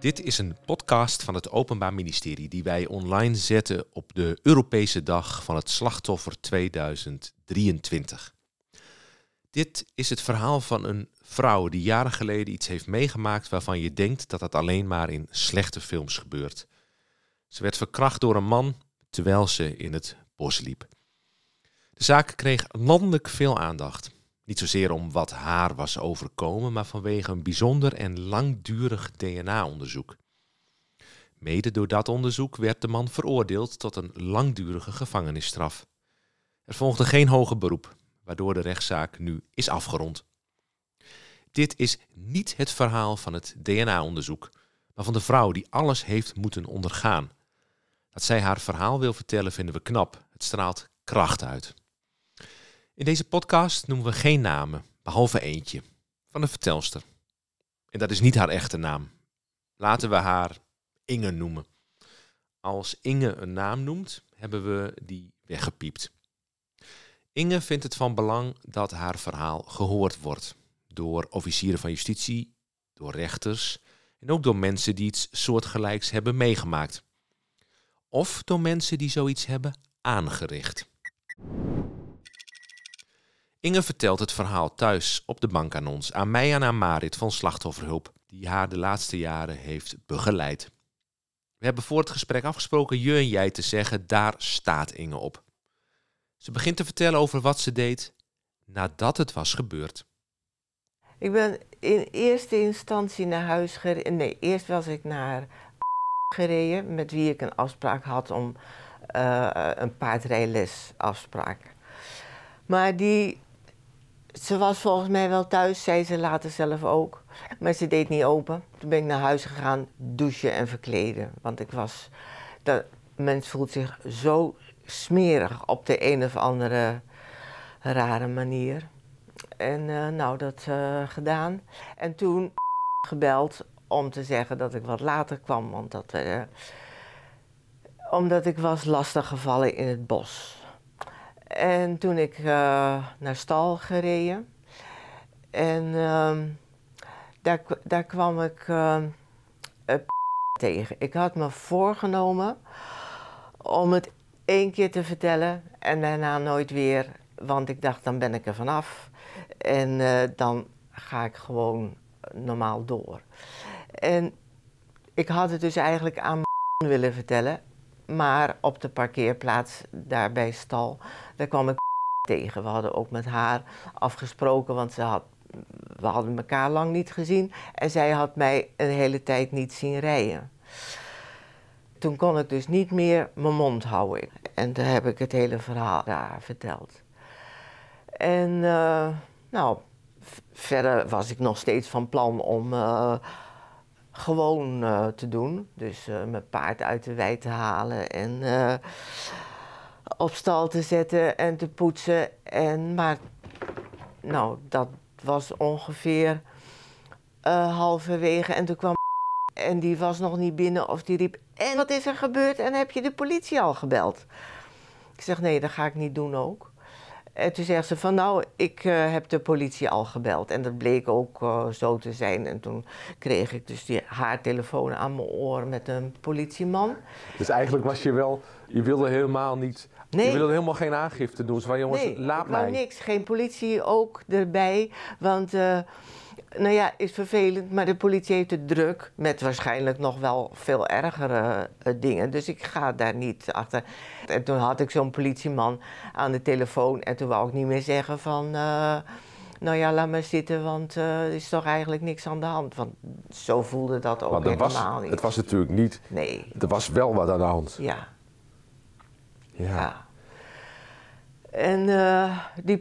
Dit is een podcast van het Openbaar Ministerie die wij online zetten op de Europese Dag van het Slachtoffer 2023. Dit is het verhaal van een vrouw die jaren geleden iets heeft meegemaakt waarvan je denkt dat het alleen maar in slechte films gebeurt. Ze werd verkracht door een man terwijl ze in het bos liep. De zaak kreeg landelijk veel aandacht. Niet zozeer om wat haar was overkomen, maar vanwege een bijzonder en langdurig DNA-onderzoek. Mede door dat onderzoek werd de man veroordeeld tot een langdurige gevangenisstraf. Er volgde geen hoger beroep, waardoor de rechtszaak nu is afgerond. Dit is niet het verhaal van het DNA-onderzoek, maar van de vrouw die alles heeft moeten ondergaan. Dat zij haar verhaal wil vertellen vinden we knap. Het straalt kracht uit. In deze podcast noemen we geen namen, behalve eentje, van een vertelster. En dat is niet haar echte naam. Laten we haar Inge noemen. Als Inge een naam noemt, hebben we die weggepiept. Inge vindt het van belang dat haar verhaal gehoord wordt door officieren van justitie, door rechters en ook door mensen die iets soortgelijks hebben meegemaakt. Of door mensen die zoiets hebben aangericht. Inge vertelt het verhaal thuis op de bank aan ons, aan mij en aan Marit van Slachtofferhulp, die haar de laatste jaren heeft begeleid. We hebben voor het gesprek afgesproken je en jij te zeggen, daar staat Inge op. Ze begint te vertellen over wat ze deed nadat het was gebeurd. Ik ben in eerste instantie naar huis gereden. Nee, eerst was ik naar gereden, met wie ik een afspraak had om uh, een paardrijles afspraak. Maar die ze was volgens mij wel thuis, zei ze later zelf ook. Maar ze deed niet open. Toen ben ik naar huis gegaan, douchen en verkleden. Want ik was. Dat, mens voelt zich zo smerig op de een of andere rare manier. En uh, nou, dat uh, gedaan. En toen gebeld om te zeggen dat ik wat later kwam. Want dat, uh, omdat ik was lastiggevallen in het bos. En toen ik uh, naar stal gereden. En uh, daar, daar kwam ik uh, tegen. Ik had me voorgenomen om het één keer te vertellen en daarna nooit weer. Want ik dacht, dan ben ik er vanaf. En eh, dan ga ik gewoon normaal door. En ik had het dus eigenlijk aan willen vertellen. Maar op de parkeerplaats daar bij stal, daar kwam ik tegen. We hadden ook met haar afgesproken, want ze had, we hadden elkaar lang niet gezien. En zij had mij een hele tijd niet zien rijden. Toen kon ik dus niet meer mijn mond houden. En daar heb ik het hele verhaal daar verteld. En uh, nou, verder was ik nog steeds van plan om... Uh, gewoon uh, te doen. Dus uh, mijn paard uit de wei te halen en uh, op stal te zetten en te poetsen. En, maar nou, dat was ongeveer halverwege. En toen kwam en die was nog niet binnen of die riep... En wat is er gebeurd? En heb je de politie al gebeld? Ik zeg, nee, dat ga ik niet doen ook. En toen zegt ze van nou, ik uh, heb de politie al gebeld. En dat bleek ook uh, zo te zijn. En toen kreeg ik dus die, haar telefoon aan mijn oor met een politieman. Dus eigenlijk was je wel, je wilde helemaal niet, nee. je wilde helemaal geen aangifte doen. Zo jongens, nee, laat mij. niks, geen politie ook erbij. Want... Uh, nou ja, is vervelend, maar de politie heeft het druk met waarschijnlijk nog wel veel ergere uh, dingen. Dus ik ga daar niet achter. En toen had ik zo'n politieman aan de telefoon en toen wou ik niet meer zeggen van... Uh, nou ja, laat maar zitten, want uh, er is toch eigenlijk niks aan de hand. Want zo voelde dat ook helemaal was, niet. Het was natuurlijk niet... Nee. Er was wel wat aan de hand. Ja. Ja. ja. En die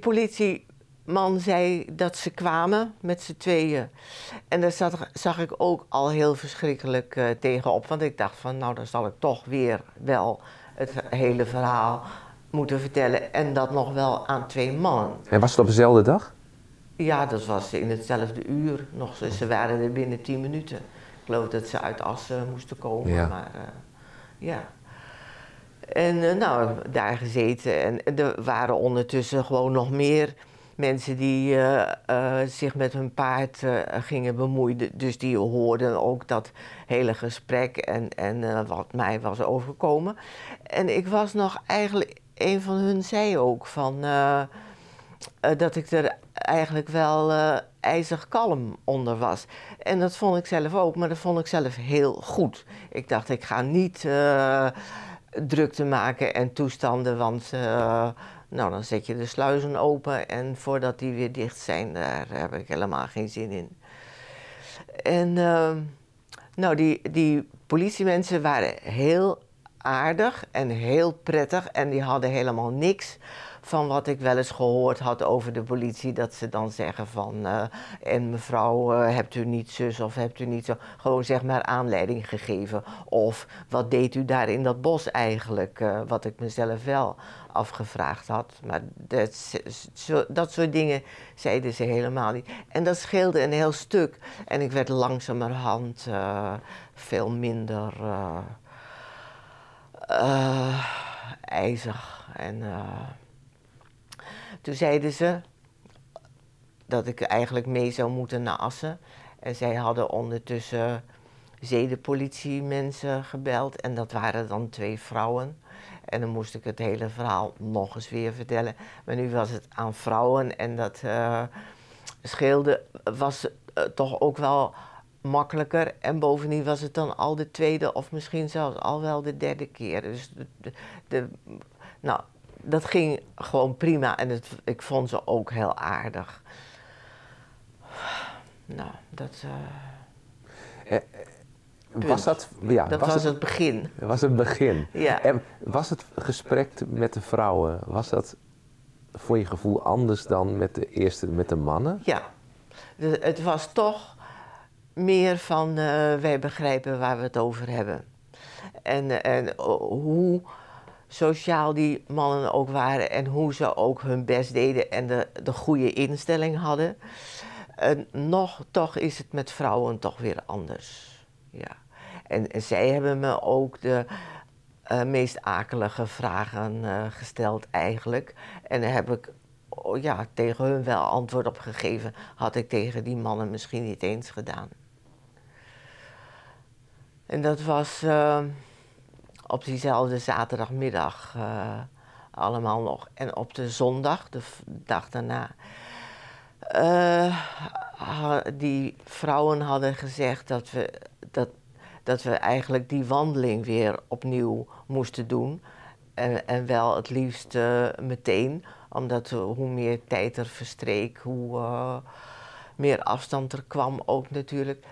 politieman zei dat ze kwamen met z'n tweeën. En daar zag, zag ik ook al heel verschrikkelijk uh, tegenop. Want ik dacht van, nou dan zal ik toch weer wel het hele verhaal moeten vertellen. En dat nog wel aan twee mannen. En was het op dezelfde dag? Ja, dat was in hetzelfde uur. Nog, ze waren er binnen tien minuten. Ik geloof dat ze uit Assen moesten komen. Ja. Maar uh, ja. En uh, nou, daar gezeten. En er waren ondertussen gewoon nog meer mensen die zich met hun paard gingen bemoeien. Dus die hoorden ook dat hele gesprek en, en wat mij was overkomen. En ik was nog eigenlijk, een van hun zei ook van dat ik er eigenlijk wel ijzig kalm onder was. En dat vond ik zelf ook, maar dat vond ik zelf heel goed. Ik dacht, ik ga niet uh, drukte maken en toestanden, want nou, dan zet je de sluizen open en voordat die weer dicht zijn, daar heb ik helemaal geen zin in. En uh, nou, die, die politiemensen waren heel aardig en heel prettig en die hadden helemaal niks van wat ik wel eens gehoord had over de politie. Dat ze dan zeggen van, uh, en mevrouw, uh, hebt u niet zus of hebt u niet zo. Gewoon zeg maar aanleiding gegeven. Of wat deed u daar in dat bos eigenlijk? Uh, wat ik mezelf wel afgevraagd had. Maar dat, dat soort dingen zeiden ze helemaal niet. En dat scheelde een heel stuk. En ik werd langzamerhand veel minder ijzig en... Toen zeiden ze dat ik eigenlijk mee zou moeten naar Assen. En zij hadden ondertussen zedenpolitiemensen gebeld. En dat waren dan twee vrouwen. En dan moest ik het hele verhaal nog eens weer vertellen. Maar nu was het aan vrouwen en dat uh, scheelde, was uh, toch ook wel makkelijker. En bovendien was het dan al de tweede of misschien zelfs al wel de derde keer. Dus de, de, nou, dat ging gewoon prima en het, ik vond ze ook heel aardig. Nou, dat. Uh, eh, was dat, ja, dat was, het, begin. Was het begin. Ja. En was het gesprek met de vrouwen, was dat voor je gevoel anders dan met de eerste, met de mannen? Ja, het was toch meer van uh, wij begrijpen waar we het over hebben. En, en hoe sociaal die mannen ook waren en hoe ze ook hun best deden en de, de goede instelling hadden. En nog toch is het met vrouwen toch weer anders. Ja. En, zij hebben me ook de uh, meest akelige vragen gesteld eigenlijk. En daar heb ik oh, ja, tegen hun wel antwoord op gegeven. Had ik tegen die mannen misschien niet eens gedaan. En dat was... Uh, op diezelfde zaterdagmiddag uh, allemaal nog. En op de zondag, de dag daarna, uh, die vrouwen hadden gezegd dat we, dat, dat we eigenlijk die wandeling weer opnieuw moesten doen. En, en wel het liefst uh, meteen, omdat hoe meer tijd er verstreek, hoe meer afstand er kwam ook natuurlijk.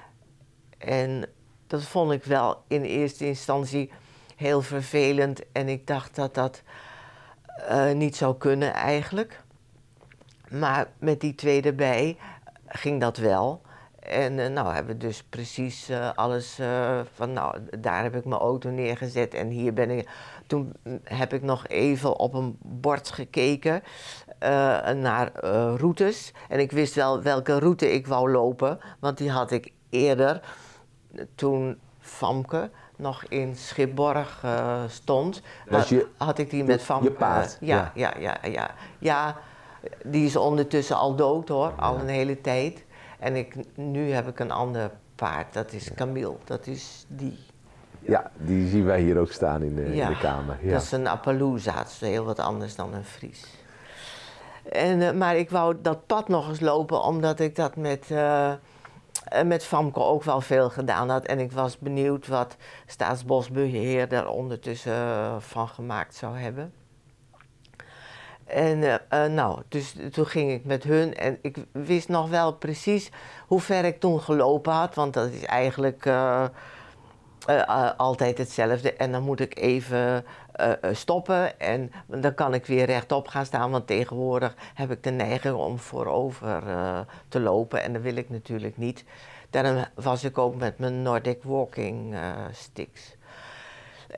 En dat vond ik wel in eerste instantie heel vervelend. En ik dacht dat dat uh, niet zou kunnen eigenlijk. Maar met die twee erbij ging dat wel. En uh, nou hebben we dus precies uh, alles van, nou, daar heb ik mijn auto neergezet en hier ben ik. Toen heb ik nog even op een bord gekeken naar routes. En ik wist wel welke route ik wou lopen, want die had ik eerder, toen Famke, nog in Schipborg uh, stond, had, je, had, ik die met Van... Je paard? ja, ja, ja, ja, ja. die is ondertussen al dood hoor, al een hele tijd. En ik, nu heb ik een ander paard, dat is Camille, dat is die. Ja, die zien wij hier ook staan in de, in de kamer. Ja, dat is een Appaloosa, dat is heel wat anders dan een Fries. En, uh, maar ik wou dat pad nog eens lopen, omdat ik dat met... Uh, eh, met Famke ook wel veel gedaan had. En ik was benieuwd wat Staatsbosbeheer er ondertussen eh, van gemaakt zou hebben. En uh, nou, dus toen ging ik met hun en ik wist nog wel precies hoe ver ik toen gelopen had, want dat is eigenlijk altijd hetzelfde. En dan moet ik even uh, stoppen en dan kan ik weer rechtop gaan staan, want tegenwoordig heb ik de neiging om voorover uh, te lopen en dat wil ik natuurlijk niet. Daarom was ik ook met mijn Nordic Walking sticks.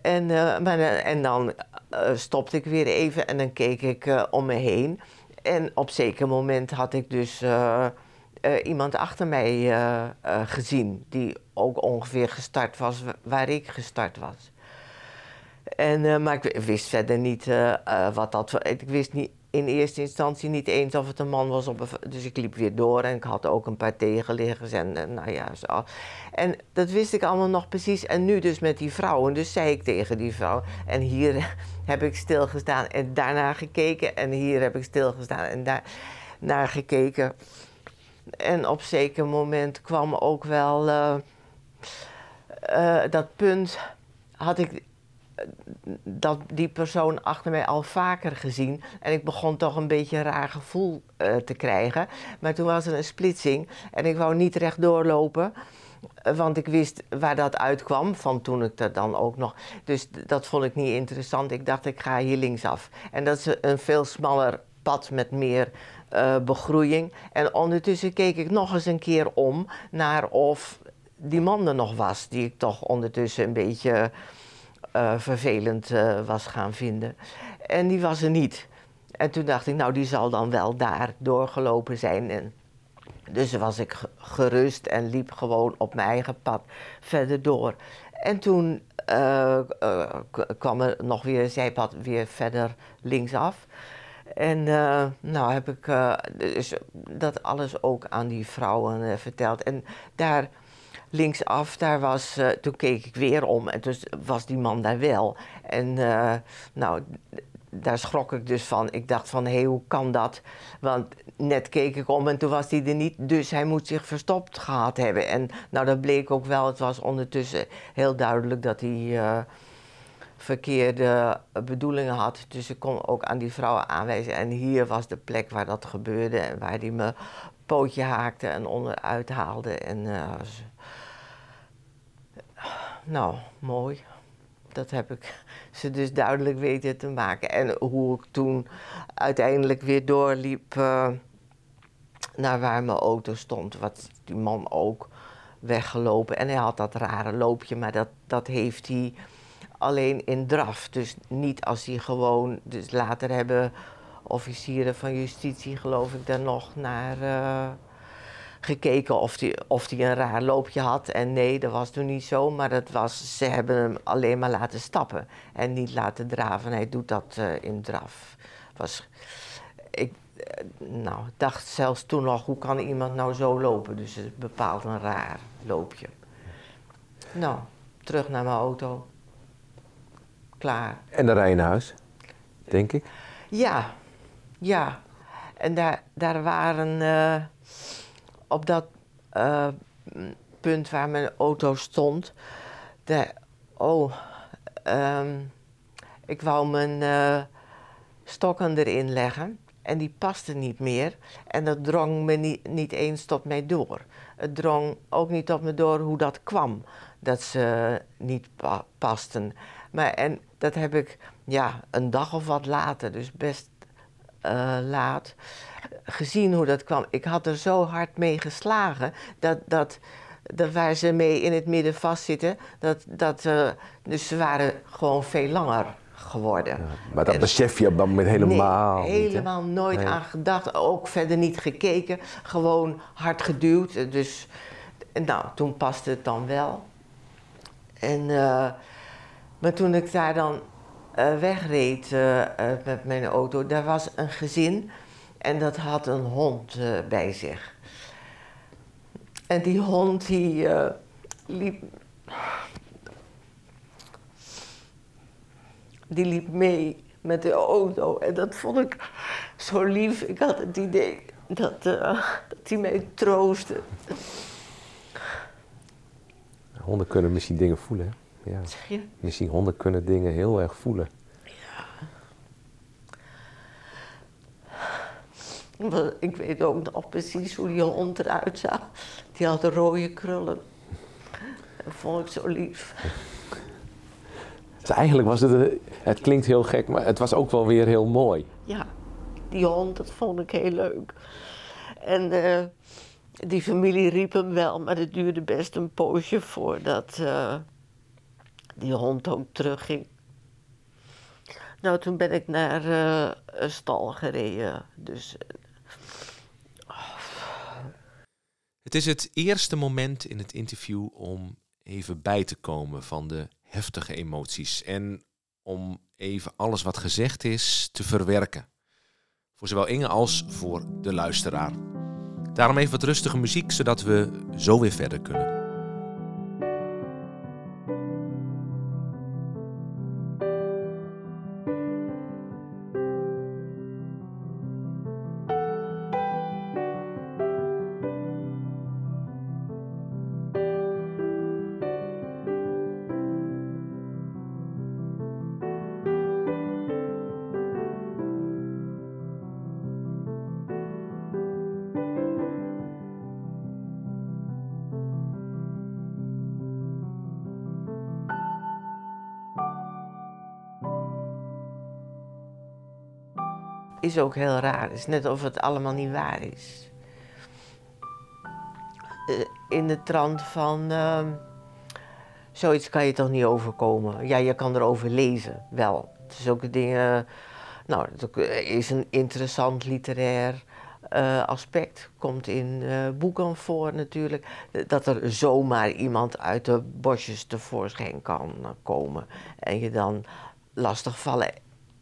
En, maar, en dan stopte ik weer even en dan keek ik om me heen. En op zeker moment had ik dus iemand achter mij gezien, die ook ongeveer gestart was waar ik gestart was. En, uh, maar ik wist verder niet uh, uh, wat dat... Ik wist niet in eerste instantie niet eens of het een man was. Op dus ik liep weer door en ik had ook een paar tegenliggers en, nou ja, zo. En dat wist ik allemaal nog precies. En nu dus met die vrouw. En dus zei ik tegen die vrouw. En hier heb ik stilgestaan en daarna gekeken. En hier heb ik stilgestaan en daar naar gekeken. En op zeker moment kwam ook wel dat punt. Had ik dat die persoon achter mij al vaker gezien. En ik begon toch een beetje een raar gevoel uh, te krijgen. Maar toen was er een splitsing en ik wou niet rechtdoor lopen. Want ik wist waar dat uitkwam, van toen ik dat dan ook nog. Dus dat vond ik niet interessant. Ik dacht, ik ga hier linksaf. En dat is een veel smaller pad met meer uh, begroeiing. En ondertussen keek ik nog eens een keer om naar of die man er nog was, die ik toch ondertussen een beetje uh, vervelend uh, was gaan vinden. En die was er niet. En toen dacht ik, nou, die zal dan wel daar doorgelopen zijn. En dus was ik gerust en liep gewoon op mijn eigen pad verder door. En toen uh, kwam er nog weer een zijpad weer verder linksaf. En nou heb ik dus dat alles ook aan die vrouwen verteld. En daar linksaf, daar was, uh, toen keek ik weer om en toen was die man daar wel. En uh, nou, daar schrok ik dus van. Ik dacht van, hé, hey, hoe kan dat? Want net keek ik om en toen was hij er niet, dus hij moet zich verstopt gehad hebben. En nou, dat bleek ook wel. Het was ondertussen heel duidelijk dat hij uh, verkeerde bedoelingen had. Dus ik kon ook aan die vrouwen aanwijzen. En hier was de plek waar dat gebeurde en waar hij me pootje haakte en onderuit haalde. En nou, mooi. Dat heb ik ze dus duidelijk weten te maken. En hoe ik toen uiteindelijk weer doorliep uh, naar waar mijn auto stond. Wat die man ook weggelopen. En hij had dat rare loopje, maar dat, dat heeft hij alleen in draf. Dus niet als hij gewoon. Dus later hebben officieren van justitie, geloof ik, daar nog naar. Uh, gekeken of hij of die een raar loopje had. En nee, dat was toen niet zo. Maar dat was, ze hebben hem alleen maar laten stappen en niet laten draven. Hij doet dat uh, in draf. Was, ik uh, nou, dacht zelfs toen nog, hoe kan iemand nou zo lopen? Dus het bepaalt een raar loopje. Nou, terug naar mijn auto. Klaar. En dan rij je naar huis, denk ik? Ja, ja. En daar, daar waren... Uh, op dat uh, punt waar mijn auto stond, de, oh, um, ik wou mijn uh, stokken erin leggen en die paste niet meer. En dat drong me niet, niet eens tot mij door. Het drong ook niet tot me door hoe dat kwam, dat ze niet pa pasten. Maar en dat heb ik ja, een dag of wat later, dus best uh, laat, gezien hoe dat kwam. Ik had er zo hard mee geslagen dat, dat, dat waar ze mee in het midden vastzitten, dat, dat, uh, dus ze waren gewoon veel langer geworden. Ja, maar dat en, besef je op dat moment helemaal nee, helemaal nooit nee. aan gedacht. Ook verder niet gekeken. Gewoon hard geduwd. Dus nou, toen paste het dan wel. En, uh, maar toen ik daar dan uh, wegreed uh, met mijn auto, daar was een gezin en dat had een hond uh, bij zich. En die hond die uh, liep. Die liep mee met de auto. En dat vond ik zo lief. Ik had het idee dat, uh, dat hij mij troostte. Honden kunnen misschien dingen voelen. Ja. Misschien honden kunnen dingen heel erg voelen. Ik weet ook nog precies hoe die hond eruit zag. Die had rode krullen. Dat vond ik zo lief. Dus eigenlijk was het, het klinkt heel gek, maar het was ook wel weer heel mooi. Ja, die hond, dat vond ik heel leuk. En uh, die familie riep hem wel, maar het duurde best een poosje voordat uh, die hond ook terugging. Nou, toen ben ik naar uh, een stal gereden. Dus Het is het eerste moment in het interview om even bij te komen van de heftige emoties en om even alles wat gezegd is te verwerken. Voor zowel Inge als voor de luisteraar. Daarom even wat rustige muziek, zodat we zo weer verder kunnen. Is ook heel raar. Is net of het allemaal niet waar is. Eh, in de trant van. Uh, zoiets kan je toch niet overkomen? Ja, je kan erover lezen, wel. Het is ook dingen. Nou, het is een interessant literair uh, aspect. Komt in boeken voor natuurlijk. Dat er zomaar iemand uit de bosjes tevoorschijn kan komen. En je dan lastig vallen.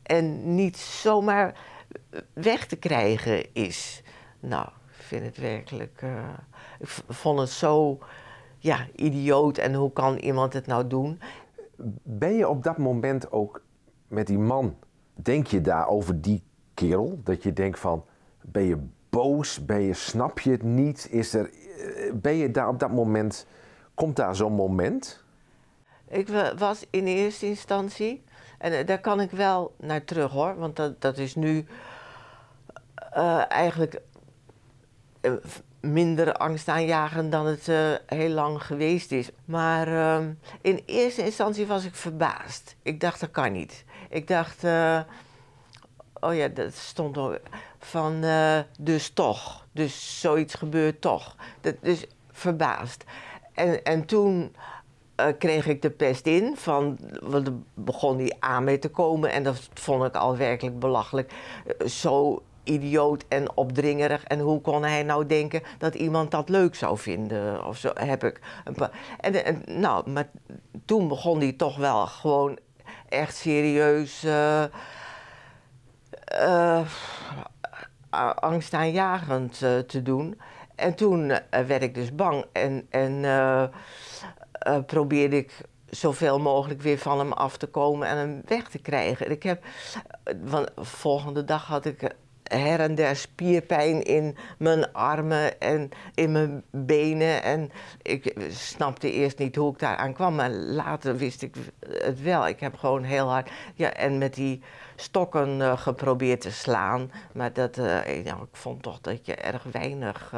En niet zomaar weg te krijgen is. Nou, ik vind het werkelijk. Uh, ik vond het zo ja, idioot en hoe kan iemand het nou doen? Ben je op dat moment ook met die man, denk je daar over die kerel? Dat je denkt van, ben je boos? Ben je, snap je het niet? Is er, eh, ben je daar op dat moment, komt daar zo'n moment? Ik was in eerste instantie en eh, daar kan ik wel naar terug hoor, want dat, dat is nu uh, eigenlijk uh, minder angstaanjagend dan het heel lang geweest is. Maar ehm, in eerste instantie was ik verbaasd. Ik dacht, dat kan niet. Ik dacht, oh ja, dat stond van, dus toch. Dus zoiets gebeurt toch. Dat, dus verbaasd. En, en toen uh, kreeg ik de pest in. Van, want begon die aan mee te komen. En dat vond ik al werkelijk belachelijk. Uh, zo idioot en opdringerig. En hoe kon hij nou denken dat iemand dat leuk zou vinden? Of zo heb ik. Een en, nou, maar toen begon hij toch wel gewoon echt serieus. Uh, angstaanjagend te doen. En toen werd ik dus bang en, en uh, probeerde ik zoveel mogelijk weer van hem af te komen en hem weg te krijgen. Ik heb, van, volgende dag had ik her en der spierpijn in mijn armen en in mijn benen. En ik snapte eerst niet hoe ik daar aan kwam, maar later wist ik het wel. Ik heb gewoon heel hard, ja, en met die stokken geprobeerd te slaan. Maar dat, nou, ik vond toch dat je erg weinig.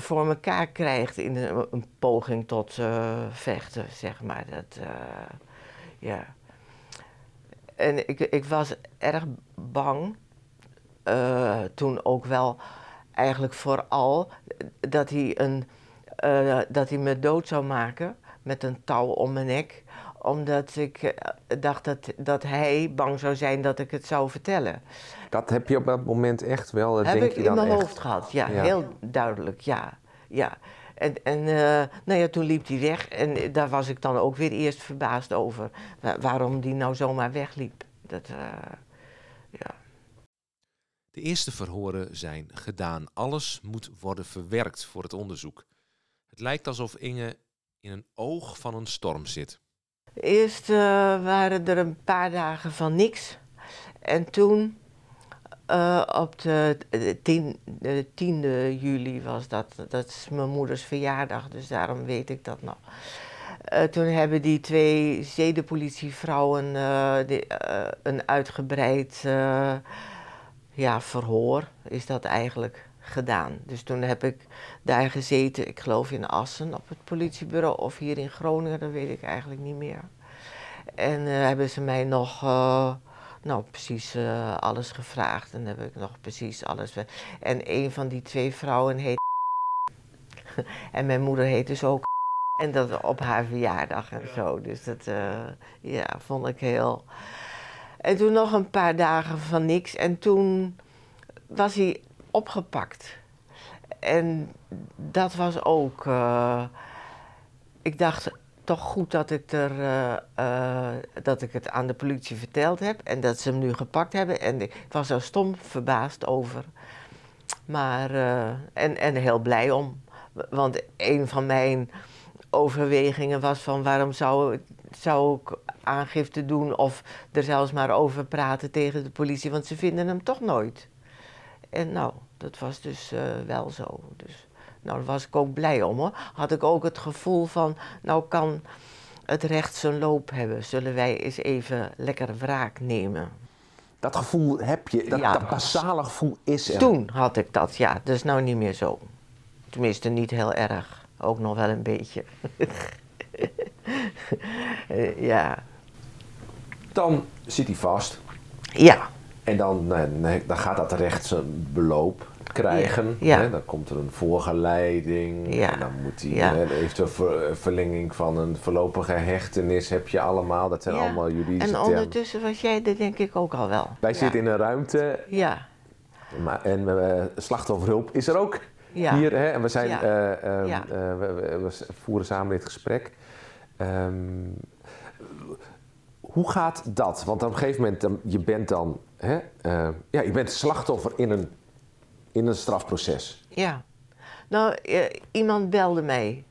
Voor elkaar krijgt in een, poging tot uh, vechten, zeg maar. Dat, uh, ja. En ik, ik was erg bang, toen ook wel eigenlijk vooral, dat hij, een, dat hij me dood zou maken met een touw om mijn nek omdat ik dacht dat, dat hij bang zou zijn dat ik het zou vertellen. Dat heb je op dat moment echt wel, dat heb denk ik je dan in mijn echt? hoofd gehad, ja, ja, heel duidelijk, ja. ja. En, en uh, nou ja, toen liep hij weg en daar was ik dan ook weer eerst verbaasd over. waarom die nou zomaar wegliep. Dat, uh, ja. De eerste verhoren zijn gedaan. Alles moet worden verwerkt voor het onderzoek. Het lijkt alsof Inge in een oog van een storm zit. Eerst waren er een paar dagen van niks. En toen uh, op de, tien, de 10e juli was dat. Dat is mijn moeders verjaardag, dus daarom weet ik dat nog. Uh, toen hebben die twee zedenpolitievrouwen uh, de, een uitgebreid ja, verhoor, is dat eigenlijk, gedaan. Dus toen heb ik daar gezeten, ik geloof in Assen op het politiebureau of hier in Groningen, dat weet ik eigenlijk niet meer. En hebben ze mij nog nou, precies uh, alles gevraagd. En heb ik nog precies alles. En een van die twee vrouwen heet. en mijn moeder heet dus ook. En dat op haar verjaardag en zo. Dus dat uh, ja, vond ik heel. En toen nog een paar dagen van niks. En toen was hij opgepakt. En dat was ook. Uh, ik dacht toch goed dat ik, er, eh, eh, dat ik het aan de politie verteld heb en dat ze hem nu gepakt hebben. En ik was er stom verbaasd over. Maar, eh, en, en heel blij om. Want een van mijn overwegingen was van waarom zou, zou ik aangifte doen of er zelfs maar over praten tegen de politie, want ze vinden hem toch nooit. En nou, dat was dus eh, wel zo. Dus, nou, daar was ik ook blij om hoor. Had ik ook het gevoel van, nou kan het recht zijn loop hebben. Zullen wij eens even lekker wraak nemen? Dat gevoel heb je, dat, Ja. dat basale gevoel is er. Toen had ik dat, ja. Dat is nou niet meer zo. Tenminste, niet heel erg. Ook nog wel een beetje. Eh, ja. Dan zit hij vast. Ja. En dan, nee, dan gaat dat recht zijn beloop krijgen. Ja. Hè? Dan komt er een voorgeleiding. Ja. En dan moet hij Ja. eventueel ver- verlenging van een voorlopige hechtenis heb je allemaal. Dat zijn allemaal juridische En termen. ondertussen was jij er denk ik ook al wel. Wij zitten in een ruimte Ja. maar, en eh, slachtofferhulp is er ook Ja. hier. Hè? En we, zijn, eh, we, we- we voeren samen dit gesprek. Ehm, hoe gaat dat? Want op een gegeven moment, dan, je bent dan hè, eh, ja, je bent slachtoffer in een, in een strafproces. Ja. Nou, eh, iemand belde mij.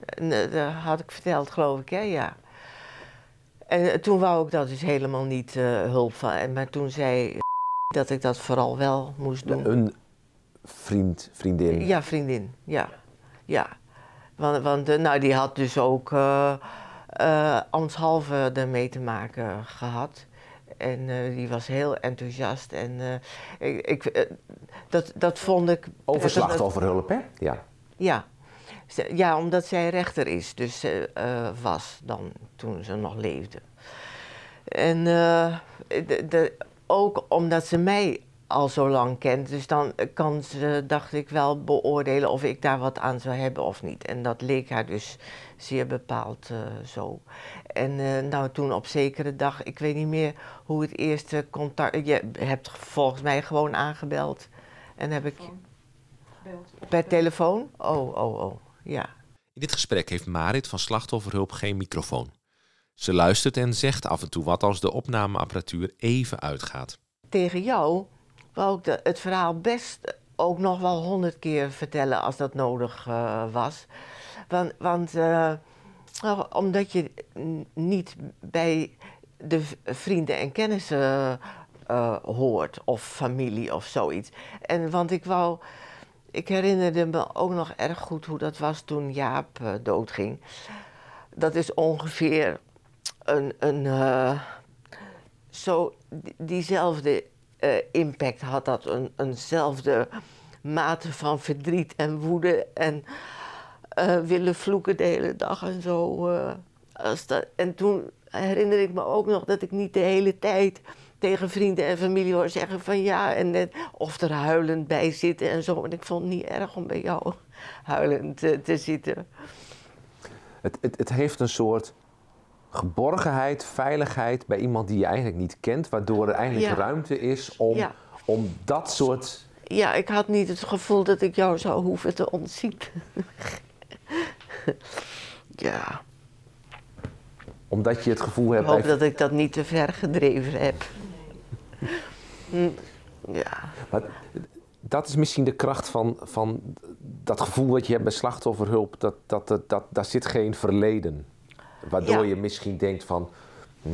Eh, dat had ik verteld, geloof ik, hè? Ja. En toen wou ik dat dus helemaal niet hulp van. En, maar toen zei dat ik dat vooral wel moest doen. Een vriend, vriendin. Ja, vriendin. Ja. Ja. Want, want nou, die had dus ook eh, ambtshalve ermee te maken gehad. En eh, die was heel enthousiast. En eh, ik, ik, dat, dat vond ik... Over slachtofferhulp, hè? Ja. Ja. Ja, omdat zij rechter is, dus was dan toen ze nog leefde. En de, de- ook omdat ze mij al zo lang kent, dus dan kan ze, dacht ik, wel beoordelen of ik daar wat aan zou hebben of niet. En dat leek haar dus zeer bepaald eh, zo. En eh, nou, toen op zekere dag, ik weet niet meer hoe het eerste contact. Je hebt volgens mij gewoon aangebeld. En heb ik. Per telefoon? Oh, oh, oh. Ja. In dit gesprek heeft Marit van Slachtofferhulp geen microfoon. Ze luistert en zegt af en toe wat als de opnameapparatuur even uitgaat. Tegen jou wou ik het verhaal best ook nog wel honderd keer vertellen als dat nodig eh, was. Want, want eh, nou, omdat je niet bij de vrienden en kennissen eh, hoort, of familie of zoiets. En want ik wou. Ik herinnerde me ook nog erg goed hoe dat was toen Jaap doodging. Dat is ongeveer een. een zo die- diezelfde eh, impact had dat, een, eenzelfde mate van verdriet en woede en eh, willen vloeken de hele dag en zo. eh, als dat, en toen herinner ik me ook nog dat ik niet de hele tijd tegen vrienden en familie hoor zeggen van ja, en of er huilend bij zitten en zo. En ik vond het niet erg om bij jou huilend eh, te zitten. Het, het, het heeft een soort geborgenheid, veiligheid bij iemand die je eigenlijk niet kent, waardoor er eigenlijk Ja. ruimte is om, Ja. om dat soort. Ja, ik had niet het gevoel dat ik jou zou hoeven te ontzien. ja. Omdat je het gevoel Ik hebt. hoop bij- dat ik dat niet te ver gedreven heb. Hm, Ja, Maar dat is misschien de kracht van, van dat gevoel wat je hebt bij slachtofferhulp. Dat, dat, dat, dat, daar zit geen verleden. Waardoor Ja. je misschien denkt van, hm,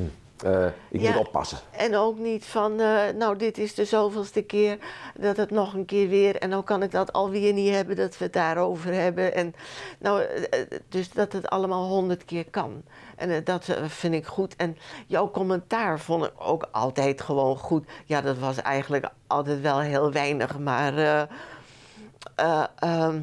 eh, ik Ja. moet oppassen. en ook niet van, eh, nou dit is de zoveelste keer dat het nog een keer weer... en dan kan ik dat alweer niet hebben, dat we het daarover hebben. En, nou, eh, dus dat het allemaal honderd keer kan. En dat vind ik goed. En jouw commentaar vond ik ook altijd gewoon goed. Ja, dat was eigenlijk altijd wel heel weinig, maar... eh, eh, ehm,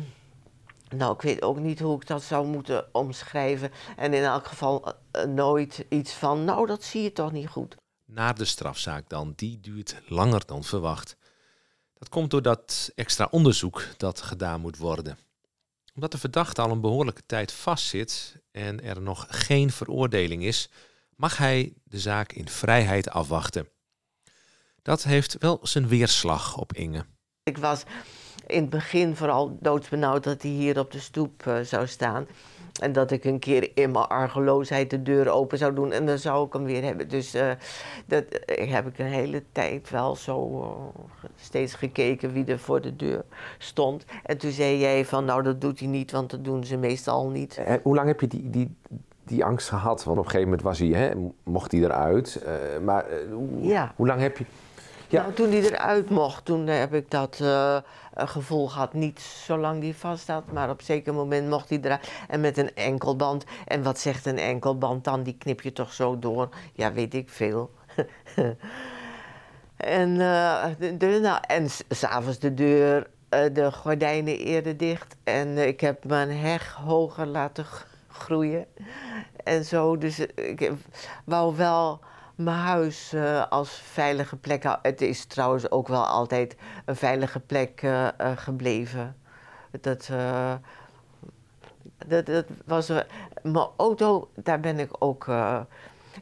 nou, ik weet ook niet hoe ik dat zou moeten omschrijven. En in elk geval eh, nooit iets van, nou, dat zie je toch niet goed. Na de strafzaak dan, die duurt langer dan verwacht. Dat komt door dat extra onderzoek dat gedaan moet worden. Omdat de verdachte al een behoorlijke tijd vastzit en er nog geen veroordeling is, mag hij de zaak in vrijheid afwachten. Dat heeft wel zijn weerslag op Inge. Ik was in het begin vooral doodsbenauwd dat hij hier op de stoep eh, zou staan. En dat ik een keer in mijn argeloosheid de deur open zou doen en dan zou ik hem weer hebben. Dus eh, dat eh, heb ik een hele tijd wel zo steeds gekeken wie er voor de deur stond. En toen zei jij van nou dat doet hij niet, want dat doen ze meestal niet. En hoe lang heb je die, die, die angst gehad? Want op een gegeven moment was hij, hè, mocht hij eruit. maar hoe, Ja. hoe lang heb je... Ja. Nou, toen hij eruit mocht, toen heb ik dat eh, gevoel gehad. Niet zolang die vast had, maar op een zeker moment mocht hij eruit. En met een enkelband. En wat zegt een enkelband dan? Die knip je toch zo door? Ja, weet ik veel. en eh, de, nou, en s'avonds de deur, eh, de gordijnen eerder dicht. En eh, ik heb mijn heg hoger laten groeien. En zo, dus eh, ik wou wel mijn huis eh, als veilige plek. Het is trouwens ook wel altijd een veilige plek eh, eh, gebleven. Dat, dat, dat was... mijn auto, daar ben ik ook...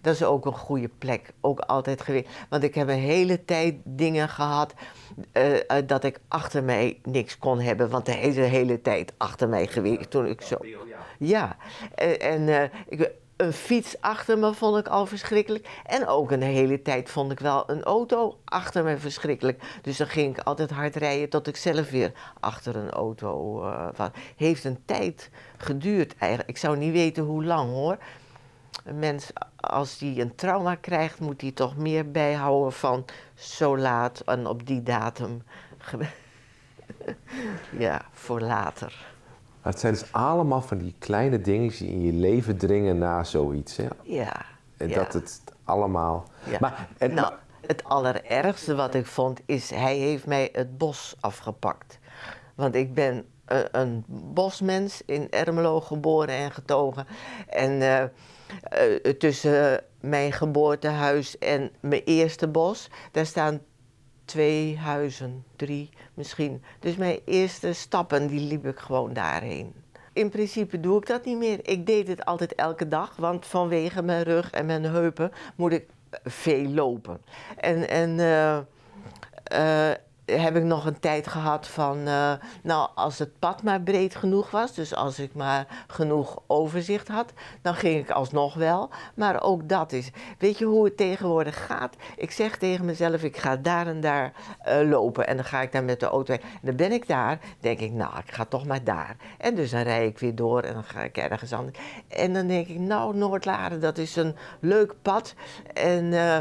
dat is ook een goede plek, ook altijd geweest. Want ik heb een hele tijd dingen gehad eh, eh, dat ik achter mij niks kon hebben. Want hij is de hele tijd achter mij geweest toen ik zo... Ja, en, en ik, een fiets achter me vond ik al verschrikkelijk. En ook een hele tijd vond ik wel een auto achter me verschrikkelijk. Dus dan ging ik altijd hard rijden tot ik zelf weer achter een auto was. Heeft een tijd geduurd eigenlijk. Ik zou niet weten hoe lang hoor. Een mens, als die een trauma krijgt, moet hij toch meer bijhouden van zo laat en op die datum. ja, voor later. Het zijn dus allemaal van die kleine dingetjes die in je leven dringen na zoiets. Hè? Ja. En ja. dat het allemaal... Ja. Maar, en, nou, het allerergste wat ik vond is, hij heeft mij het bos afgepakt. Want ik ben eh, een bosmens in Ermelo geboren en getogen. En eh, eh, tussen mijn geboortehuis en mijn eerste bos, daar staan twee huizen, drie misschien. Dus mijn eerste stappen, die liep ik gewoon daarheen. In principe doe ik dat niet meer. Ik deed het altijd elke dag, want vanwege mijn rug en mijn heupen moet ik veel lopen. En, en eh, eh, heb ik nog een tijd gehad van, eh, nou, als het pad maar breed genoeg was, dus als ik maar genoeg overzicht had, dan ging ik alsnog wel. Maar ook dat is, weet je hoe het tegenwoordig gaat? Ik zeg tegen mezelf, ik ga daar en daar eh, lopen en dan ga ik daar met de auto heen. En dan ben ik daar, denk ik, nou, ik ga toch maar daar. En dus dan rij ik weer door en dan ga ik ergens anders. En dan denk ik, nou, Noordlaren, dat is een leuk pad. En eh,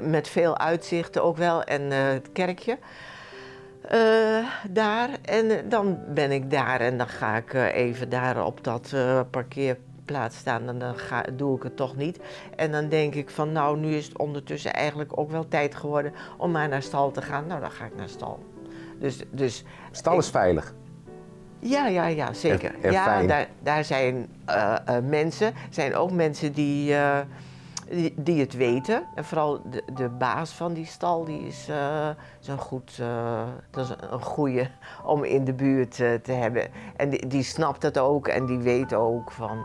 met veel uitzichten ook wel en eh, het kerkje. Eh, daar. En eh, dan ben ik daar en dan ga ik eh, even daar op dat eh, parkeerplaats staan. En dan ga, doe ik het toch niet. En dan denk ik van nou, nu is het ondertussen eigenlijk ook wel tijd geworden om maar naar stal te gaan. Nou, dan ga ik naar stal. Dus, dus stal is veilig. ja, ja, ja, zeker. En- en ja, daar, daar zijn eh, eh, mensen, zijn ook mensen die, eh, die, het weten. En vooral de, de baas van die stal, die is, eh, een goed, eh, dat is een goede om in de buurt eh, te hebben. En die, die snapt het ook en die weet ook van,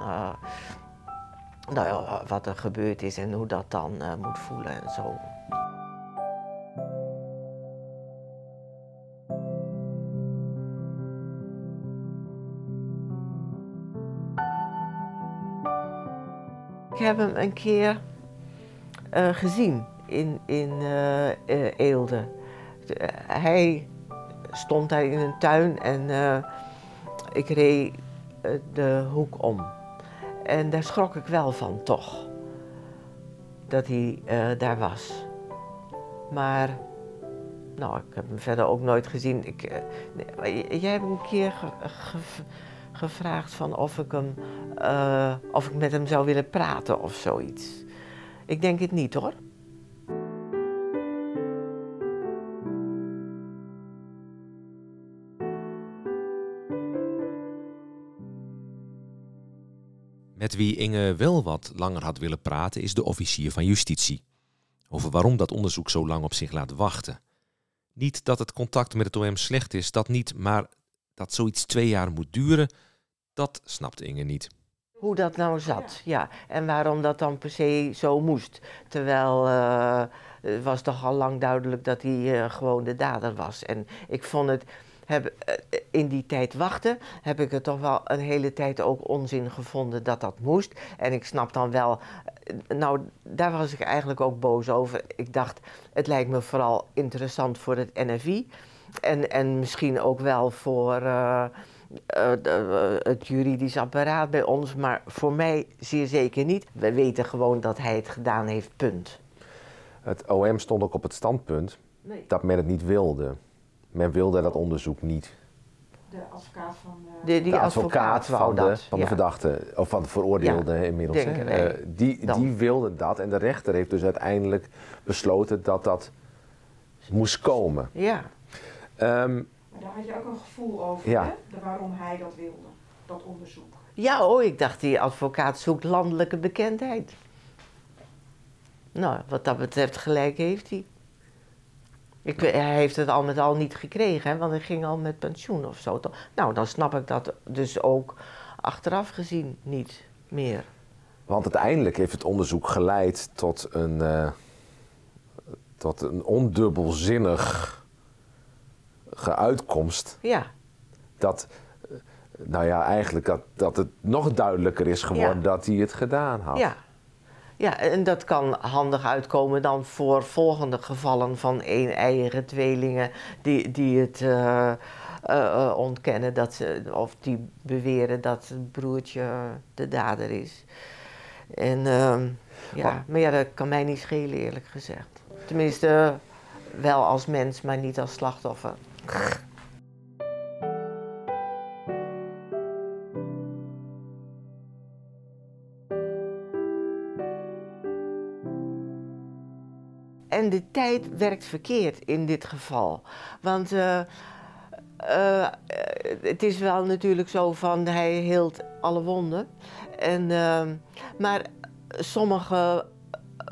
nou ja, wat er gebeurd is en hoe dat dan moet voelen en zo. Ik heb hem een keer eh, gezien in, in eh, eh, Eelde. De- hij stond daar in een tuin en ik reed de hoek om. En daar schrok ik wel van, toch. Dat hij daar was. Maar, nou, ik heb hem verder ook nooit gezien. Ik, nee, jij hebt een keer ge- ge- gevraagd van of ik, hem, of ik met hem zou willen praten of zoiets. Ik denk het niet hoor. Met wie Inge wel wat langer had willen praten is de officier van justitie. Over waarom dat onderzoek zo lang op zich laat wachten. Niet dat het contact met het OM slecht is, dat niet, maar dat zoiets twee jaar moet duren, dat snapt Inge niet. Hoe dat nou zat, ja. En waarom dat dan per se zo moest. Terwijl eh, het was toch al lang duidelijk dat hij eh, gewoon de dader was. En ik vond het heb, eh, in die tijd wachten, heb ik het toch wel een hele tijd ook onzin gevonden dat dat moest. En ik snap dan wel, nou, daar was ik eigenlijk ook boos over. Ik dacht, het lijkt me vooral interessant voor het NFI. En, en misschien ook wel voor uh, uh, het juridisch apparaat bij ons, maar voor mij zeer zeker niet. We weten gewoon dat hij het gedaan heeft, punt. Het OM stond ook op het standpunt Nee. dat men het niet wilde. Men wilde dat onderzoek niet. De advocaat van... eh, De, die de advocaat, advocaat wou van de, verdachte, of van de veroordeelde inmiddels. hè. Eh, die, Dan. die wilde dat en de rechter heeft dus uiteindelijk besloten dat dat moest komen. Ja, Ehm, Maar daar had je ook een gevoel over, Ja. hè? De waarom hij dat wilde, dat onderzoek. ja oh, ik dacht die advocaat zoekt landelijke bekendheid. Nou, wat dat betreft gelijk heeft hij. Ik, hij heeft het al met al niet gekregen, hè, want hij ging al met pensioen of zo. toch? Nou, dan snap ik dat dus ook achteraf gezien niet meer. want uiteindelijk heeft het onderzoek geleid tot een, eh, tot een ondubbelzinnig uitkomst. Ja, Dat, eh, nou ja, eigenlijk dat, dat het nog duidelijker is geworden Ja. dat hij het gedaan had. ja. Ja, en dat kan handig uitkomen dan voor volgende gevallen van een-eigen tweelingen die, die het eh, eh, ontkennen dat ze, of die beweren dat het broertje de dader is. En ehm, ja, Maar- maar ja, dat kan mij niet schelen eerlijk gezegd. Tenminste, wel als mens, maar niet als slachtoffer. En de tijd werkt verkeerd in dit geval. Want eh, eh, het is wel natuurlijk zo van hij hield alle wonden. En, ehm, maar sommige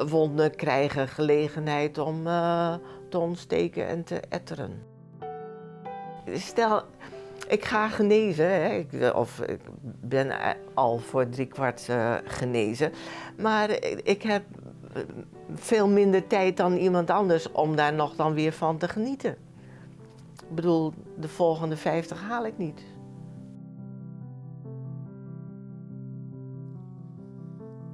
wonden krijgen gelegenheid om eh, te ontsteken en te etteren. Stel, ik ga genezen, hè, ik, of ik ben al voor driekwart eh genezen. Maar ik heb eh, veel minder tijd dan iemand anders om daar nog dan weer van te genieten. Ik bedoel, de volgende 50 haal ik niet.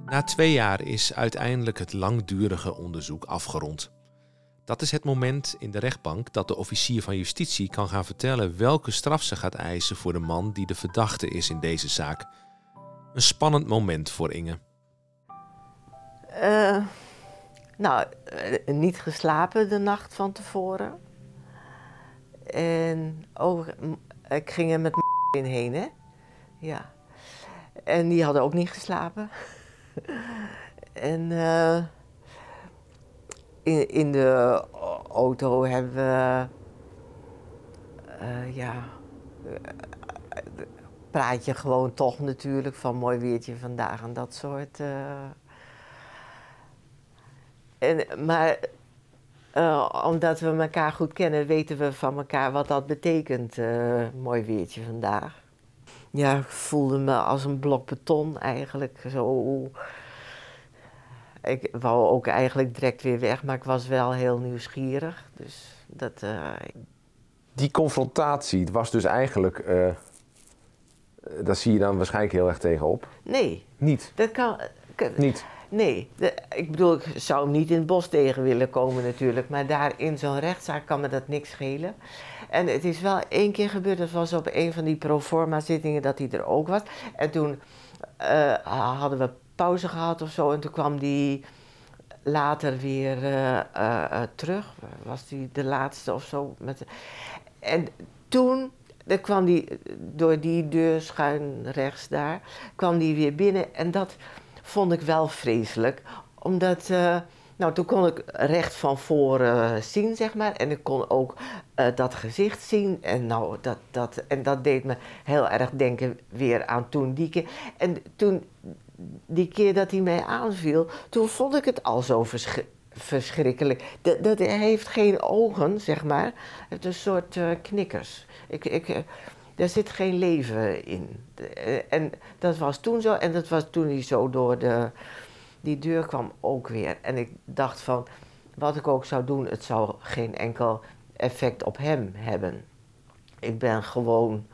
Na twee jaar is uiteindelijk het langdurige onderzoek afgerond. Dat is het moment in de rechtbank dat de officier van justitie kan gaan vertellen welke straf ze gaat eisen voor de man die de verdachte is in deze zaak. Een spannend moment voor Inge. Eh, nou, eh, niet geslapen de nacht van tevoren. En oh, m- ik ging er met in heen, hè? Ja. En die hadden ook niet geslapen. en eh, in, in de auto hebben we, eh, ja, eh, praat je gewoon toch natuurlijk van mooi weertje vandaag en dat soort. eh, en, maar omdat we elkaar goed kennen, weten we van elkaar wat dat betekent. mooi weertje vandaag. Ja, ik voelde me als een blok beton eigenlijk. Zo. Ik wou ook eigenlijk direct weer weg, maar ik was wel heel nieuwsgierig. Dus dat. eh, Die confrontatie het was dus eigenlijk, eh, daar zie je dan waarschijnlijk heel erg tegenop. nee, Niet, dat kan. niet. Nee, de- ik bedoel, ik zou hem niet in het bos tegen willen komen natuurlijk. Maar daar in zo'n rechtszaak kan me dat niks schelen. En het is wel één keer gebeurd, dat was op een van die proforma zittingen dat hij er ook was. En toen eh, hadden we pauze gehad of zo. En toen kwam die later weer eh, eh, eh, terug. Was die de laatste of zo? Met, en toen dan kwam die door die deur schuin rechts daar, kwam die weer binnen. En dat vond ik wel vreselijk. Omdat, nou toen kon ik recht van voren zien, zeg maar. En ik kon ook dat gezicht zien. En, nou, dat, dat, en dat deed me heel erg denken weer aan toen die keer. En toen, die keer dat hij mij aanviel, toen vond ik het al zo verschri- verschrikkelijk. Dat, dat, hij heeft geen ogen, zeg maar. Hij heeft een soort eh, knikkers. Ik, ik, eh, daar zit geen leven in. Eh, En dat was toen zo. En dat was toen hij zo door de, die deur kwam ook weer. En ik dacht van, wat ik ook zou doen, het zou geen enkel effect op hem hebben. ik ben gewoon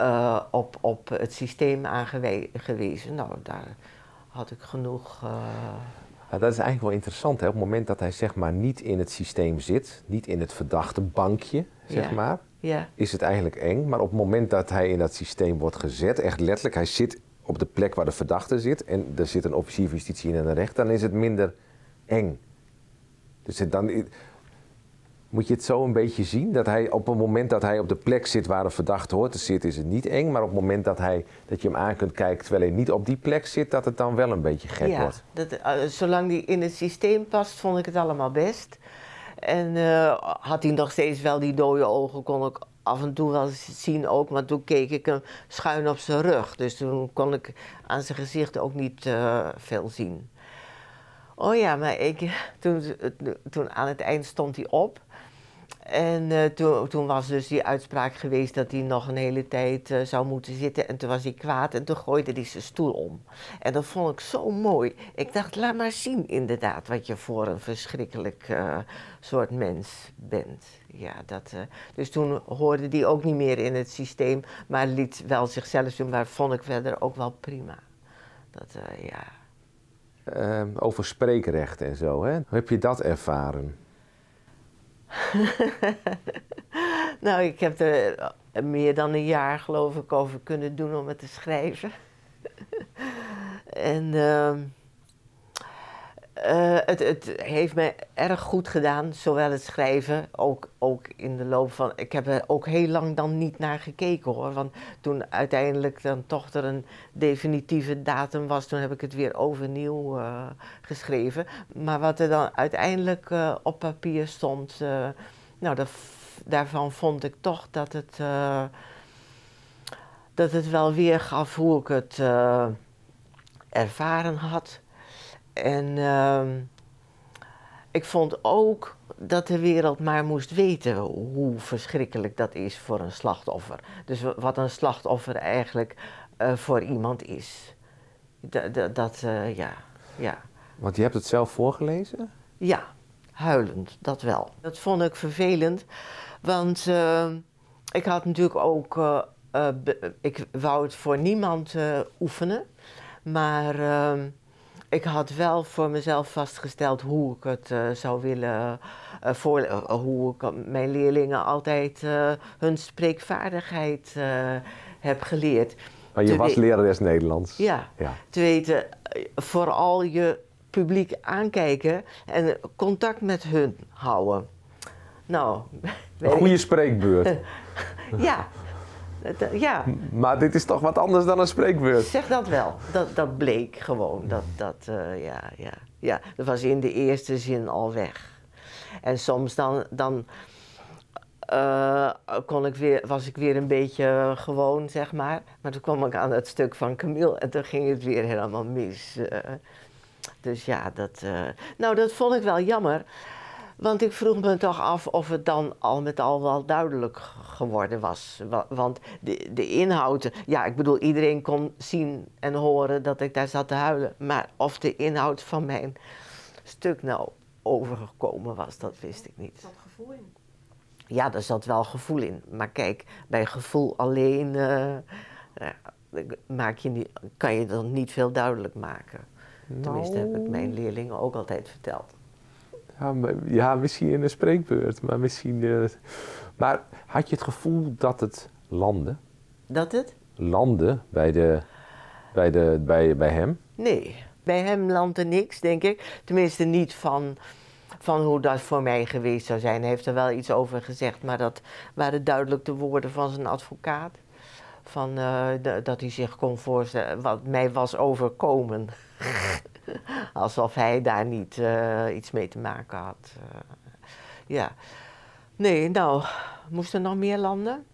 eh, op, op het systeem aangewezen. Nou, daar had ik genoeg. eh, dat is eigenlijk wel interessant. Hè? Op het moment dat hij zeg maar niet in het systeem zit, niet in het verdachte bankje, zeg Ja. maar, ja, is het eigenlijk eng. Maar op het moment dat hij in dat systeem wordt gezet, echt letterlijk, hij zit op de plek waar de verdachte zit en er zit een officier van justitie in en een rechter, dan is het minder eng. Dus dan moet je het zo een beetje zien dat hij op het moment dat hij op de plek zit waar een verdachte hoort te zitten, is het niet eng. Maar op het moment dat, hij, dat je hem aan kunt kijken terwijl hij niet op die plek zit, dat het dan wel een beetje gek ja. wordt. Dat, eh, zolang die in het systeem past, vond ik het allemaal best. En eh, had hij nog steeds wel die dode ogen, kon ik af en toe wel zien ook. Maar toen keek ik hem schuin op zijn rug. Dus toen kon ik aan zijn gezicht ook niet eh, veel zien. Oh ja, maar ik, toen, toen aan het eind stond hij op. En eh, toen, was dus die uitspraak geweest dat hij nog een hele tijd eh, zou moeten zitten. En toen was hij kwaad en toen gooide hij zijn stoel om. En dat vond ik zo mooi. Ik dacht, laat maar zien inderdaad wat je voor een verschrikkelijk eh, soort mens bent. Ja, dat, dus toen hoorde hij ook niet meer in het systeem, maar liet wel zichzelf doen. Maar vond ik verder ook wel prima. Dat, ja. Ehm, over spreekrecht en zo. Hè? Hoe heb je dat ervaren? Nou, ik heb er eh, meer dan een jaar geloof ik over kunnen doen om het te schrijven. en ehm, eh, het, het heeft me erg goed gedaan, zowel het schrijven, ook, ook in de loop van... Ik heb er ook heel lang dan niet naar gekeken hoor, want toen uiteindelijk dan toch er een definitieve datum was, toen heb ik het weer overnieuw eh, geschreven. Maar wat er dan uiteindelijk eh, op papier stond, nou, daarvan vond ik toch dat het, dat het wel weergaf hoe ik het ervaren had. En ehm, ik vond ook dat de wereld maar moest weten hoe verschrikkelijk dat is voor een slachtoffer. Dus wa- wat een slachtoffer eigenlijk eh, voor iemand is. Dat, eh, ja, ja. Want je hebt het zelf voorgelezen? Ja, huilend, dat wel. Dat vond ik vervelend, want eh, ik had natuurlijk ook, eh, ik wou het voor niemand oefenen, maar eh, ik had wel voor mezelf vastgesteld hoe ik het eh, zou willen, eh, voor, eh, hoe ik mijn leerlingen altijd hun spreekvaardigheid heb geleerd. Maar je Te was lerares Nederlands. Ja, Ja. te weten, vooral je publiek aankijken en contact met hun houden. Nou, Een goede spreekbeurt. ja, ja, maar dit is toch wat anders dan een spreekbeurt? zeg dat wel. Dat, dat bleek gewoon. Dat, dat, eh, ja, ja, ja, dat was in de eerste zin al weg. En soms dan, dan eh, kon ik weer, was ik weer een beetje gewoon, zeg maar. Maar toen kwam ik aan het stuk van Camille en toen ging het weer helemaal mis. eh. dus ja, dat, eh, nou, dat vond ik wel jammer. Want ik vroeg me toch af of het dan al met al wel duidelijk geworden was. Wa- Want de, de inhoud, ja, ik bedoel, iedereen kon zien en horen dat ik daar zat te huilen. Maar of de inhoud van mijn stuk nou overgekomen was, dat wist ik niet. Er zat gevoel in. Ja, daar zat wel gevoel in. Maar kijk, bij gevoel alleen eh, ja, maak je niet, kan je dan niet veel duidelijk maken. Tenminste, heb ik mijn leerlingen ook altijd verteld. Ja, maar- ja, misschien in een spreekbeurt. Maar misschien... eh, maar had je het gevoel dat het landde? Dat het? Landde bij, de, bij, de, bij, bij hem? Nee, bij hem landde niks, denk ik. Tenminste, niet van, van hoe dat voor mij geweest zou zijn. Hij heeft er wel iets over gezegd, maar dat waren duidelijk de woorden van zijn advocaat. Van, eh, dat hij zich kon voorstellen wat mij was overkomen. Alsof hij daar niet eh, iets mee te maken had. Eh, ja. Nee, nou, moest er nog meer landen?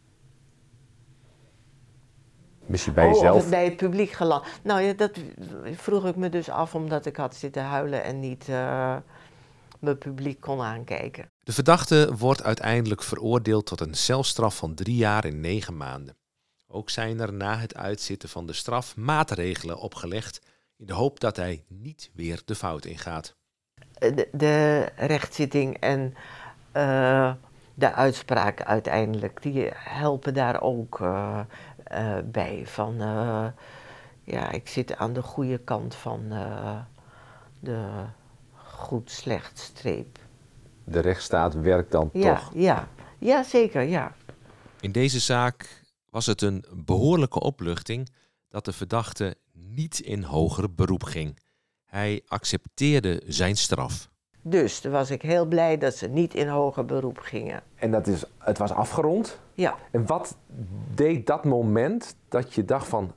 Misschien bij Oh, of jezelf? bij het publiek geland. Nou ja, dat vroeg ik me dus af omdat ik had zitten huilen en niet eh, mijn publiek kon aankijken. De verdachte wordt uiteindelijk veroordeeld tot een celstraf van drie jaar en negen maanden. Ook zijn er na het uitzitten van de straf maatregelen opgelegd in de hoop dat hij niet weer de fout ingaat. De, de rechtszitting en eh, de uitspraken uiteindelijk, die helpen daar ook eh, eh, bij. Van, eh, ja, ik zit aan de goede kant van eh, de goed-slecht streep. De rechtsstaat werkt dan Ja, toch. ja, ja, zeker, ja. In deze zaak was het een behoorlijke opluchting dat de verdachte niet in hoger beroep ging. Hij accepteerde zijn straf. Dus toen was ik heel blij dat ze niet in hoger beroep gingen. En dat is, het was afgerond. Ja, En wat deed dat moment dat je dacht van,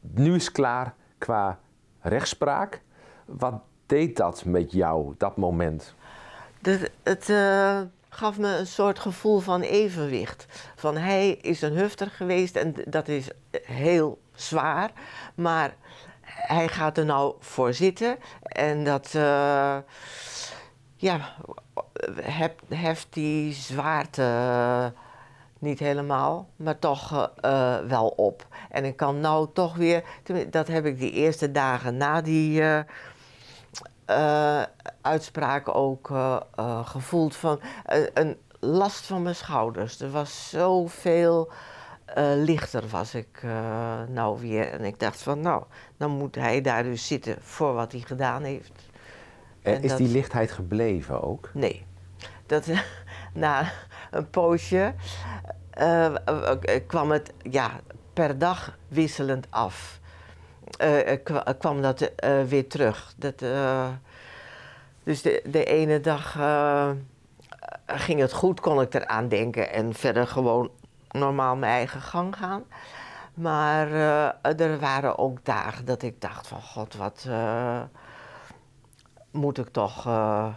nu is klaar qua rechtspraak? Wat deed dat met jou, dat moment? het, het eh, gaf me een soort gevoel van evenwicht. Van hij is een hufter geweest en dat is heel zwaar. Maar hij gaat er nou voor zitten en dat eh, ja, heft die zwaarte niet helemaal, maar toch eh, wel op. En ik kan nou toch weer, dat heb ik die eerste dagen na die eh, uitspraak ook gevoeld van een last van mijn schouders. Er was zoveel eh, lichter was ik eh, nou weer. En ik dacht van nou, dan moet hij daar dus zitten voor wat hij gedaan heeft. En En is dat- die lichtheid gebleven ook? Nee. Dat, na een poosje eh, eh, eh, kwam het ja, per dag wisselend af. Eh, eh, kwa- kwam dat eh, weer terug. Dat, eh, dus de, de ene dag eh, ging het goed, kon ik eraan denken en verder gewoon normaal mijn eigen gang gaan. Maar eh, er waren ook dagen dat ik dacht van god, wat eh, moet ik toch eh,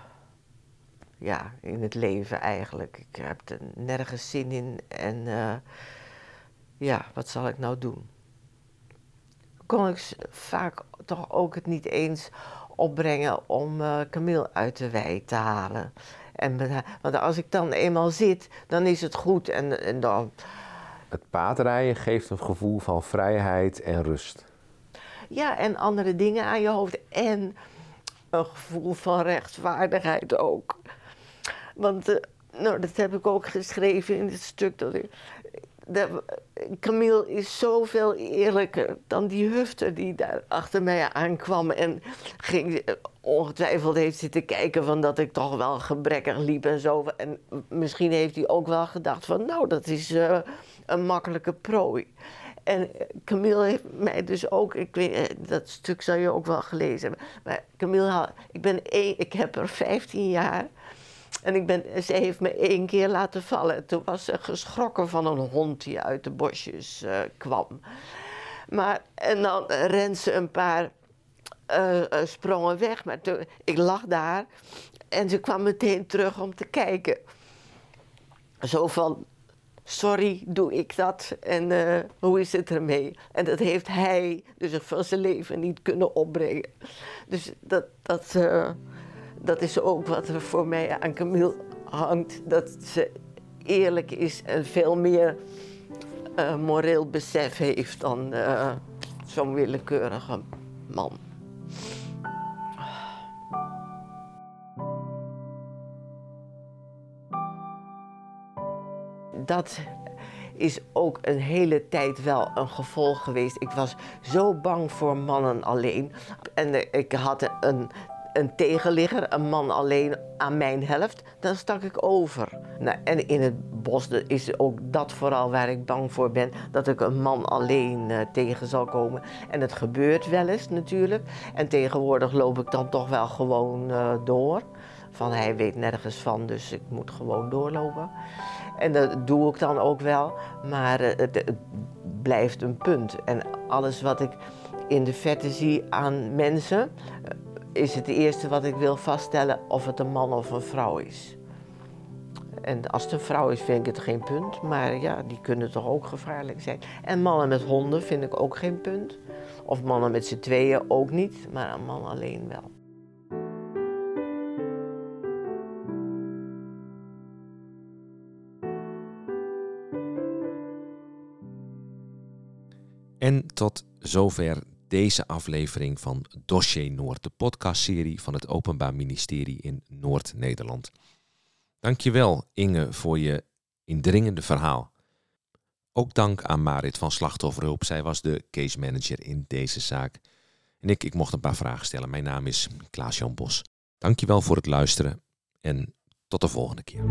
ja, in het leven eigenlijk. Ik heb er nergens zin in en ja, wat zal ik nou doen? Kon ik vaak toch ook het niet eens opbrengen om Camille uit de wei te halen. En, me- want als ik dan eenmaal zit, dan is het goed en, en dan... Het paardrijden geeft een gevoel van vrijheid en rust. Ja, en andere dingen aan je hoofd. En een gevoel van rechtvaardigheid ook. Want, eh, nou, dat heb ik ook geschreven in het stuk. Dat ik, dat, Camille is zoveel eerlijker dan die hufter die daar achter mij aankwam. En ging, eh, ongetwijfeld heeft zitten kijken van dat ik toch wel gebrekkig liep en zo. En misschien heeft hij ook wel gedacht van nou, dat is eh, een makkelijke prooi. En eh, Camille heeft mij dus ook, ik weet, dat stuk zal je ook wel gelezen hebben. Maar Camille, ik, ben één, ik heb er 15 jaar. En ik ben, ze heeft me één keer laten vallen. Toen was ze geschrokken van een hond die uit de bosjes eh, kwam. Maar, en dan rent ze een paar eh, eh, sprongen weg. Maar ik lag daar en ze kwam meteen terug om te kijken. Zo van, sorry, doe ik dat? En hoe is het ermee? En dat heeft hij dus van zijn leven niet kunnen opbrengen. Dus dat, dat, dat is ook wat er voor mij aan Camille hangt. Dat ze eerlijk is en veel meer eh, moreel besef heeft dan eh, zo'n willekeurige man. dat is ook een hele tijd wel een gevolg geweest. Ik was zo bang voor mannen alleen. En eh, ik had een, een tegenligger, een man alleen aan mijn helft. Dan stak ik over. Nou, en in het bos is ook dat vooral waar ik bang voor ben. Dat ik een man alleen eh, tegen zal komen. En het gebeurt wel eens natuurlijk. En tegenwoordig loop ik dan toch wel gewoon eh, door. Van hij weet nergens van, dus ik moet gewoon doorlopen. En dat doe ik dan ook wel, maar eh, het, het blijft een punt. En alles wat ik in de verte zie aan mensen, is het eerste wat ik wil vaststellen of het een man of een vrouw is. En als het een vrouw is, vind ik het geen punt. Maar ja, die kunnen toch ook gevaarlijk zijn. En mannen met honden vind ik ook geen punt. Of mannen met z'n tweeën ook niet, maar een man alleen wel. En tot zover deze aflevering van Dossier Noord, de podcastserie van het Openbaar Ministerie in Noord-Nederland. Dankjewel Inge voor je indringende verhaal. Ook dank aan Marit van Slachtofferhulp. Zij was de case manager in deze zaak. En ik, ik mocht een paar vragen stellen. Mijn naam is Klaas-Jan Bos. Dankjewel voor het luisteren en tot de volgende keer.